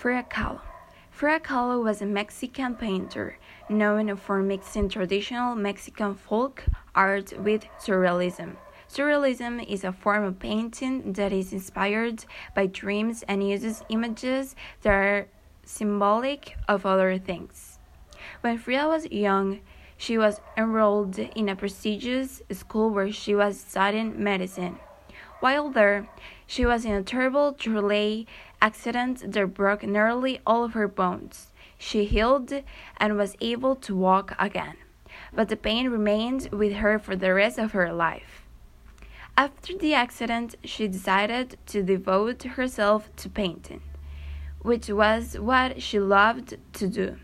Frida Kahlo was a Mexican painter known for mixing traditional Mexican folk art with surrealism. Surrealism is a form of painting that is inspired by dreams and uses images that are symbolic of other things. When Frida was young, she was enrolled in a prestigious school where she was studying medicine. While there, she was in a terrible trolley accident that broke nearly all of her bones. She healed and was able to walk again, but the pain remained with her for the rest of her life. After the accident, she decided to devote herself to painting, which was what she loved to do.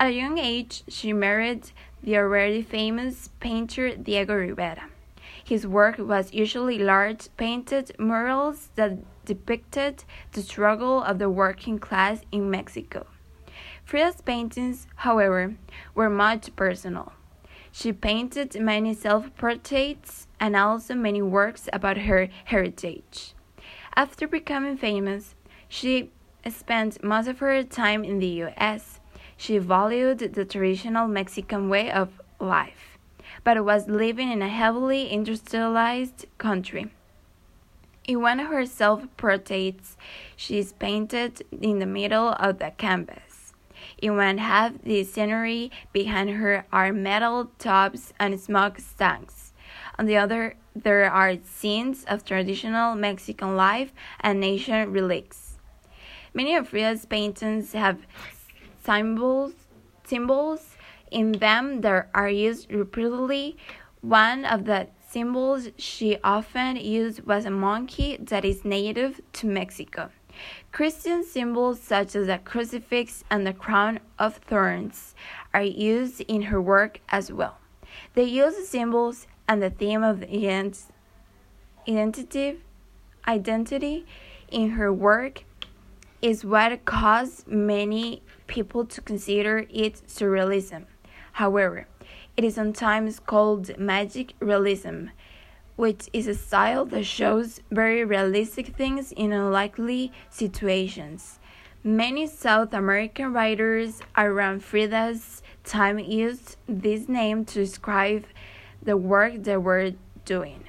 At a young age, she married the already famous painter Diego Rivera. His work was usually large painted murals that depicted the struggle of the working class in Mexico. Frida's paintings, however, were much personal. She painted many self portraits and also many works about her heritage. After becoming famous, she spent most of her time in the US. She valued the traditional Mexican way of life but was living in a heavily industrialized country. In one of her self portraits, she is painted in the middle of the canvas. In one half, the scenery behind her are metal tubs and smoke stacks. On the other, there are scenes of traditional Mexican life and ancient relics. Many of Frida's paintings have symbols, symbols in them there are used repeatedly. One of the symbols she often used was a monkey that is native to Mexico. Christian symbols such as the crucifix and the crown of thorns are used in her work as well. The use of symbols and the theme of the identity, identity in her work is what caused many people to consider it surrealism. However, it is sometimes called magic realism, which is a style that shows very realistic things in unlikely situations. Many South American writers around Frida's time used this name to describe the work they were doing.